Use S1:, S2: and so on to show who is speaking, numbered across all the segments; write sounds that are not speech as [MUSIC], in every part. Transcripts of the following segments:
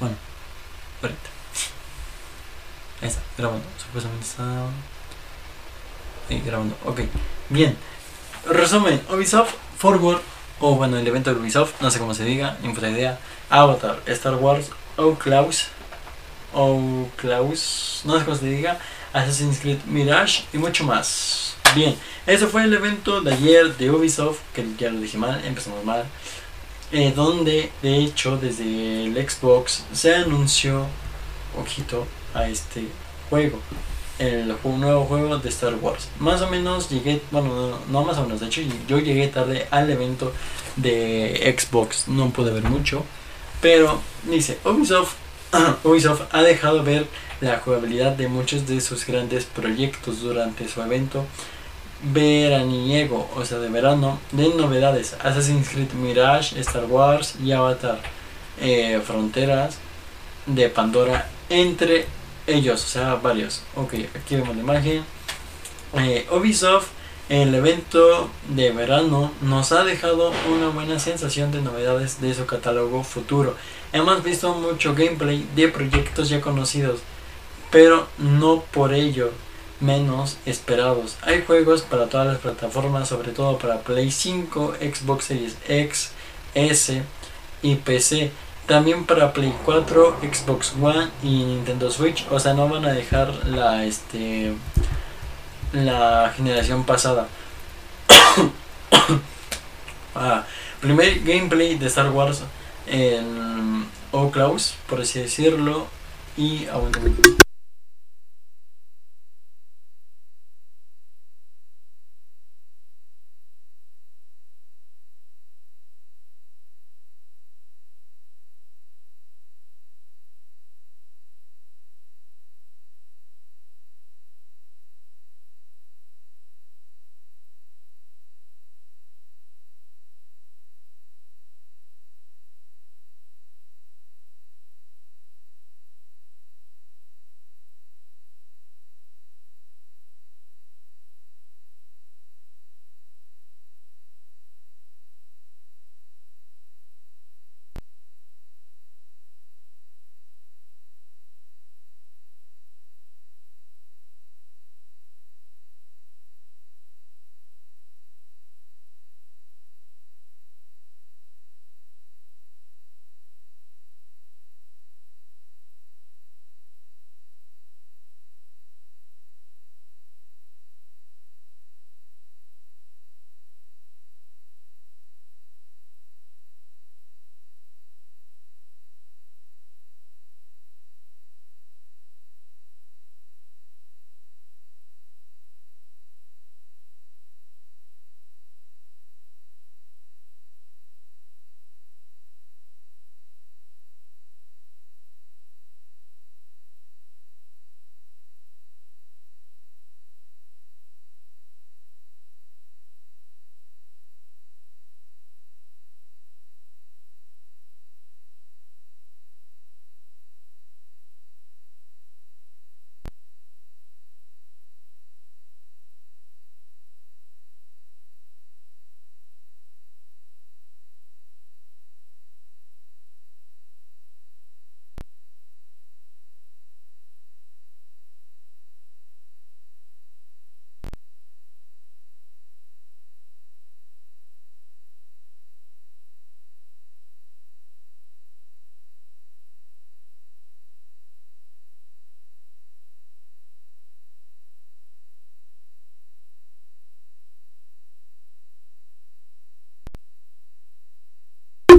S1: Bueno, ahorita. Ahí está, grabando. Supuestamente está. Ahí, grabando. Ok, bien. Resumen: Ubisoft Forward, o bueno, el evento de Ubisoft, no sé cómo se diga, ni puta idea. Avatar, Star Wars, O Klaus, O Klaus, no sé cómo se diga. Assassin's Creed Mirage y mucho más. Bien, eso fue el evento de ayer de Ubisoft, que ya lo dije mal, empezamos mal. Eh, donde de hecho desde el Xbox se anunció, ojito, a este juego, el nuevo juego de Star Wars. Más o menos llegué, bueno, no, no más o menos, de hecho yo llegué tarde al evento de Xbox, no pude ver mucho, pero dice, Ubisoft, [CLEARS THROAT] Ubisoft ha dejado ver la jugabilidad de muchos de sus grandes proyectos durante su evento veraniego, o sea, de verano, de novedades. Assassin's Creed Mirage, Star Wars y Avatar eh, Fronteras de Pandora, entre ellos, o sea, varios. Ok, aquí vemos la imagen. Eh, Ubisoft, el evento de verano, nos ha dejado una buena sensación de novedades de su catálogo futuro. Hemos visto mucho gameplay de proyectos ya conocidos, pero no por ello menos esperados. Hay juegos para todas las plataformas, sobre todo para Play 5, Xbox Series X, S y PC. También para Play 4, Xbox One y Nintendo Switch. O sea, no van a dejar la este la generación pasada. [COUGHS] ah, primer gameplay de Star Wars en Oclaus, por así decirlo. Y aguanta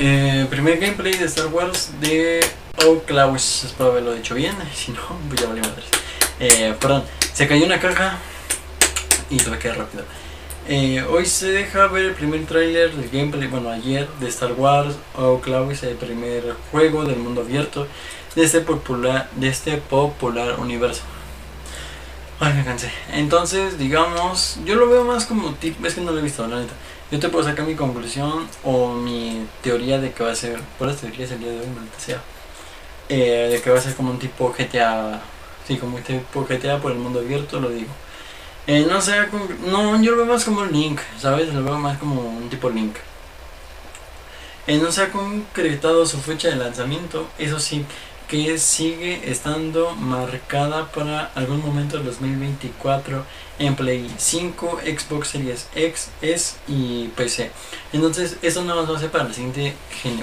S1: Eh, primer gameplay de Star Wars de Oclaus. Espero haberlo dicho bien. [LAUGHS] Si no, pues ya valí madres. Eh, perdón, se cayó una caja y tuve que ir rápido. Eh, hoy se deja ver el primer tráiler del gameplay, bueno ayer, de Star Wars Oclaus, el primer juego del mundo abierto de este popular, de este popular universo. Ay, me cansé. Entonces, digamos, yo lo veo más como tipo, es que no lo he visto, la neta. Yo te puedo sacar mi conclusión o mi teoría de que va a ser, por las teorías el día de hoy, maldita sea, eh, de que va a ser como un tipo GTA, sí, como un tipo GTA por el mundo abierto, lo digo. Eh, no sé, no, yo lo veo más como un Link, ¿sabes? Lo veo más como un tipo Link. Eh, no se ha concretado su fecha de lanzamiento, eso sí, que sigue estando marcada para algún momento del 2024 en Play 5, Xbox Series X, S y PC. Entonces, eso no va a ser para la siguiente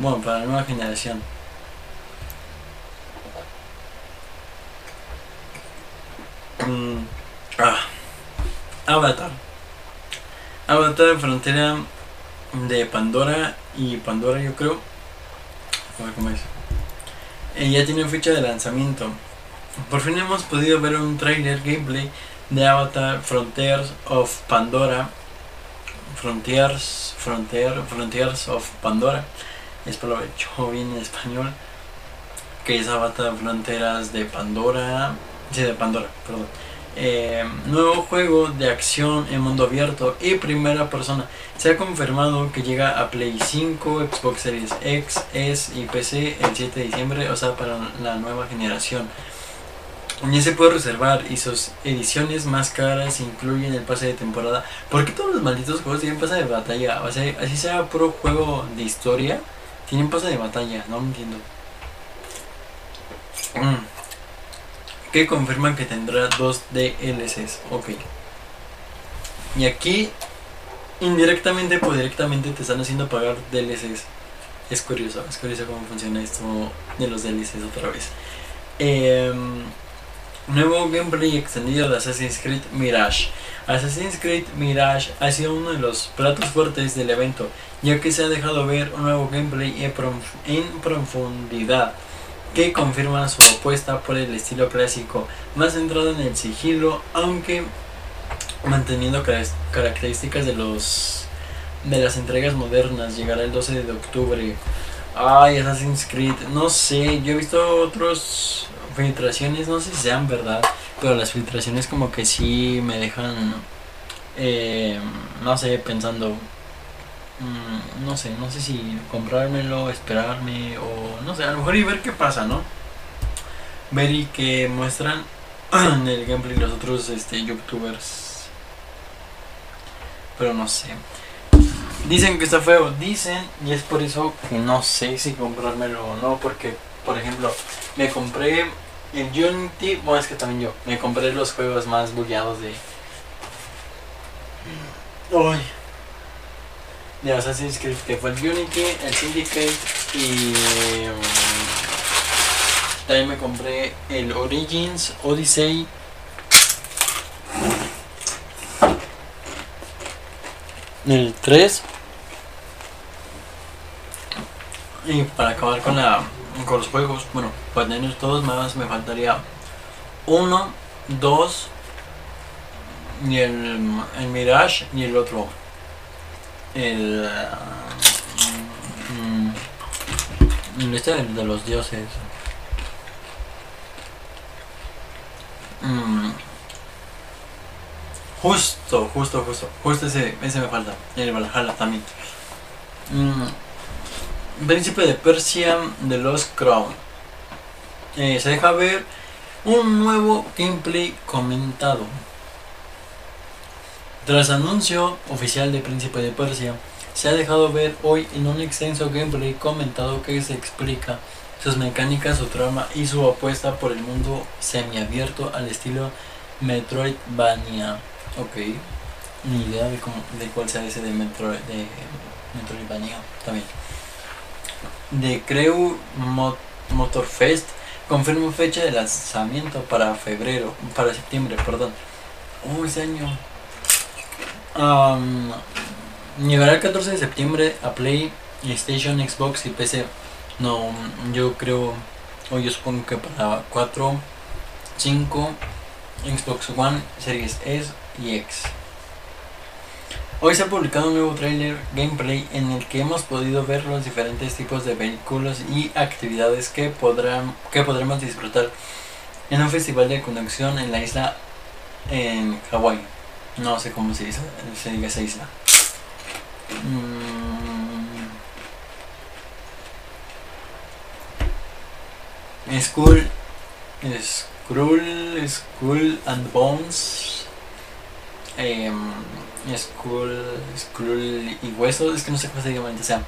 S1: bueno, para la nueva generación. Mm, ah, Avatar. Avatar Frontera de Pandora y Pandora yo creo. ¿Cómo es? Eh, ya tiene fecha de lanzamiento. Por fin hemos podido ver un trailer gameplay de Avatar Frontiers of Pandora. Frontiers, Frontier, Frontiers of Pandora. Espero lo he hecho bien en español. Que es Avatar Fronteras de Pandora. Sí, de Pandora, perdón. Eh, nuevo juego de acción en mundo abierto y primera persona. Se ha confirmado que llega a Play 5, Xbox Series X, S y PC el 7 de diciembre, o sea, para la nueva generación. Ya se puede reservar y sus ediciones más caras incluyen el pase de temporada. ¿Por qué todos los malditos juegos tienen pase de batalla? O sea, así sea puro juego de historia, tienen pase de batalla, no entiendo. Mm que confirman que tendrá dos DLCs. Ok. Y aquí, indirectamente o directamente, te están haciendo pagar DLCs. Es curioso, es curioso cómo funciona esto de los DLCs otra vez. Em, nuevo gameplay extendido de Assassin's Creed Mirage. Assassin's Creed Mirage ha sido uno de los platos fuertes del evento, ya que se ha dejado ver un nuevo gameplay en profundidad que confirma su apuesta por el estilo clásico, más centrado en el sigilo, aunque manteniendo características de los de las entregas modernas. Llegará el 12 de octubre. Ay, Assassin's Creed, no sé, yo he visto otros filtraciones, no sé si sean verdad, pero las filtraciones como que sí me dejan, eh, no sé, pensando, Mm, no sé, no sé si comprármelo, esperarme o no sé, a lo mejor y ver qué pasa, ¿no? Ver y que muestran en [CLEARS THROAT] el gameplay los otros este, youtubers. Pero no sé. Dicen que está feo, dicen, y es por eso que no sé si comprármelo o no, porque, por ejemplo, me compré el Unity, bueno, es que también yo, me compré los juegos más bugueados de... Uy de Assassin's Creed, que fue el Unity, el Syndicate y um, también me compré el Origins, Odyssey. El 3 y para acabar con la con los juegos, bueno, para tener todos más me faltaría uno, dos y el, el Mirage y el otro el mm, este de los dioses. Mm, justo justo justo justo ese ese me falta el Valhalla también. Mm, príncipe de Persia de los Crown. Eh, se deja ver un nuevo gameplay comentado tras anuncio oficial de Príncipe de Persia, se ha dejado ver hoy en un extenso gameplay comentado que se explica sus mecánicas, su trama y su apuesta por el mundo semiabierto al estilo Metroidvania. Ok, ni idea de, cómo, de cuál sea ese de, Metroid, de Metroidvania también. De Creu Motorfest confirma fecha de lanzamiento para febrero, para septiembre, perdón. Oh, ese año llegará el 14 de septiembre a Play, PlayStation, Xbox y PC. No, yo creo, o yo supongo que para 4, 5, Xbox One, Series S y X. Hoy se ha publicado un nuevo trailer gameplay en el que hemos podido ver los diferentes tipos de vehículos y actividades que, podrán, que podremos disfrutar en un festival de conexión en la isla en Hawái. No sé cómo se dice, se diga esa isla. Mm. Skull, Skrull, Skull and Bones. Eh, Skull, Skrull y Huesos, es que no sé cómo se diga, o sea.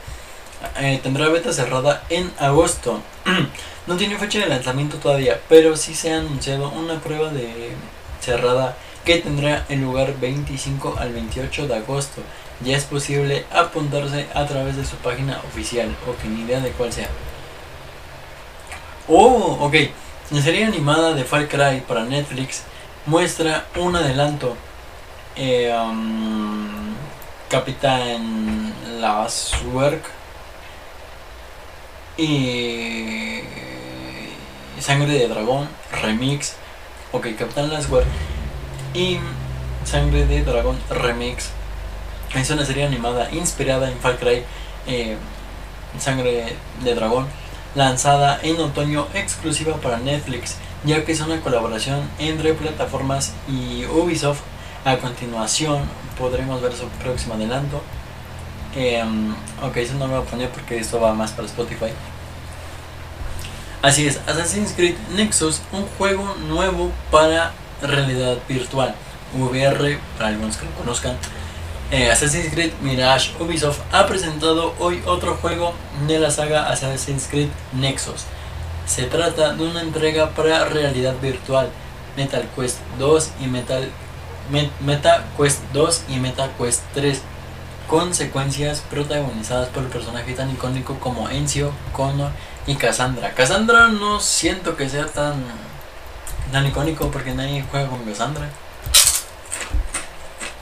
S1: eh, tendrá beta cerrada en agosto. [CLEARS THROAT] no tiene fecha de lanzamiento todavía, pero sí se ha anunciado una prueba de cerrada que tendrá el lugar 25 al 28 de agosto. Ya es posible apuntarse a través de su página oficial, o que ni idea de cuál sea. Oh, ok. La serie animada de Far Cry para Netflix muestra un adelanto. Eh, um, Capitán y Sangre de Dragón Remix. Ok, Capitán Laswerk y Sangre de Dragón Remix. Es una serie animada inspirada en Far Cry eh, Sangre de Dragón, lanzada en otoño exclusiva para Netflix, ya que es una colaboración entre plataformas y Ubisoft. A continuación podremos ver su próximo adelanto. Em, ok, eso no lo voy a poner porque esto va más para Spotify. Así es, Assassin's Creed Nexus, un juego nuevo para realidad virtual, VR, para algunos que lo conozcan. Eh, Assassin's Creed Mirage Ubisoft ha presentado hoy otro juego de la saga Assassin's Creed Nexus. Se trata de una entrega para realidad virtual, Metal Quest 2 y Metal Meta Quest 2 y Meta Quest 3 con secuencias protagonizadas por el personaje tan icónico como Encio, Connor y Cassandra. Cassandra no siento que sea tan tan icónico porque nadie juega con Cassandra.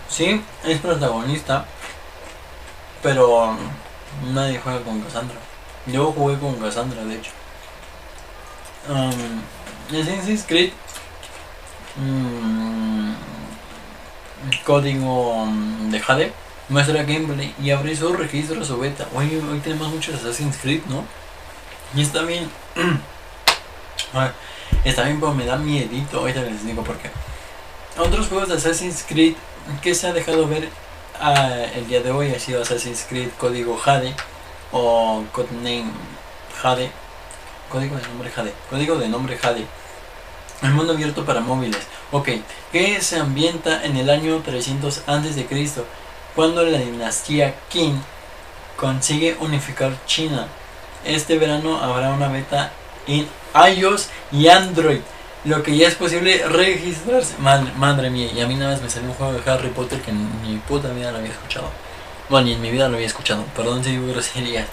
S1: Sí, es protagonista, pero nadie juega con Cassandra. Yo jugué con Cassandra, de hecho. Um, Assassin's Creed um, código de Jade muestra gameplay y abre su registro, su beta. Hoy, hoy tenemos muchos Assassin's Creed, ¿no? Y está bien. [CLEARS THROAT] está bien, pero me da miedito. Ahorita les digo por qué. Otros juegos de Assassin's Creed que se ha dejado ver ah, el día de hoy ha sido Assassin's Creed Código Jade o Codename Jade. Código de nombre Jade. Código de nombre Jade. El mundo abierto para móviles. Ok, que se ambienta en el año 300 a.C., cuando la dinastía Qin consigue unificar China. Este verano habrá una beta en iOS y Android, lo que ya es posible registrarse. Madre, mía, y a mí nada más me salió un juego de Harry Potter que en mi puta vida lo había escuchado. Bueno, ni en mi vida lo había escuchado. Perdón si digo groserías.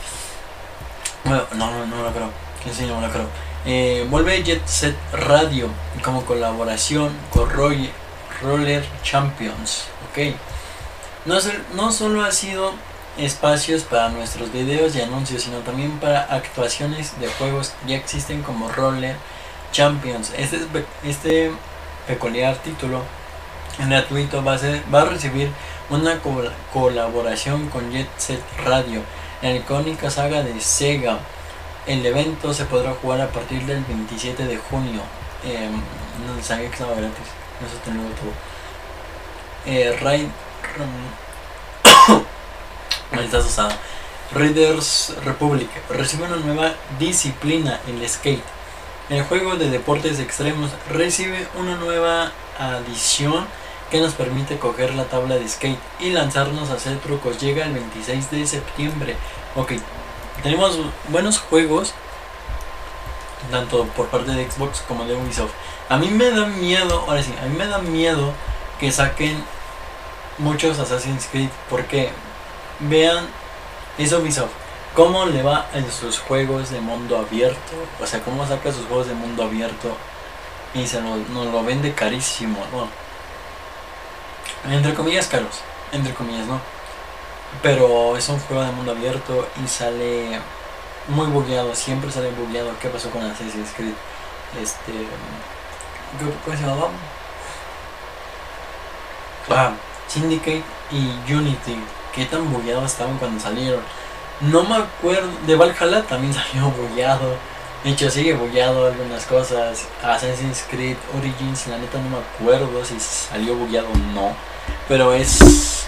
S1: Bueno, no, no, no lo creo. Sí, no lo creo. Eh, vuelve Jet Set Radio como colaboración con Roller Champions. Ok. No, no solo ha sido espacios para nuestros videos y anuncios, sino también para actuaciones de juegos ya existen como Roller Champions. Este, este peculiar título gratuito va a, ser, va a recibir una colaboración con Jet Set Radio, la icónica saga de Sega el evento se podrá jugar a partir del 27 de junio. Eh, no sabía que estaba gratis. Eso tengo todo. Eh, Raid. [COUGHS] Maldita usada. Raiders Republic recibe una nueva disciplina, el skate. El juego de deportes extremos recibe una nueva adición que nos permite coger la tabla de skate y lanzarnos a hacer trucos. Llega el 26 de septiembre. Ok, tenemos buenos juegos, tanto por parte de Xbox como de Ubisoft. A mí me da miedo, ahora sí, a mí me da miedo que saquen muchos Assassin's Creed, porque vean, es Ubisoft, cómo le va en sus juegos de mundo abierto, o sea, cómo saca sus juegos de mundo abierto y se nos lo vende carísimo, bueno, entre comillas caros, entre comillas, ¿no? Pero es un juego de mundo abierto y sale muy bugueado, siempre sale bugueado. ¿Qué pasó con Assassin's Creed? Este. ¿Cómo se llamaba? Ah, Syndicate y Unity. ¿Qué tan bugueados estaban cuando salieron? No me acuerdo. De Valhalla también [LAUGHS] salió bugueado. De hecho, sigue bugueado algunas cosas. Assassin's Creed Origins, la neta no me acuerdo si salió bugueado o no. Pero es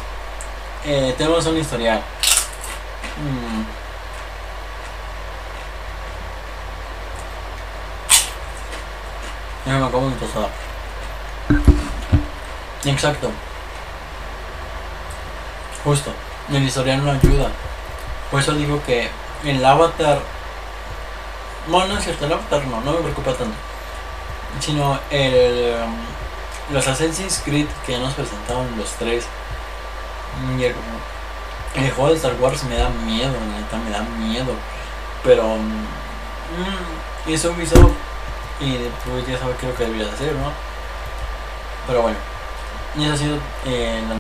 S1: eh, tenemos una historial. Mm. Ya me de pasar. Exacto. Justo. El historial no ayuda. Por eso digo que el Avatar. Bueno, no es cierto, el Avatar no, no me preocupa tanto. Sino el. um, los Assassin's Creed que ya nos presentaron los tres. Y el, juego de Star Wars me da miedo, neta, me da miedo. Pero. mm, es Ubisoft. Y pues ya sabes qué es lo que debería de hacer, ¿no? Pero bueno. Y eso ha sido eh,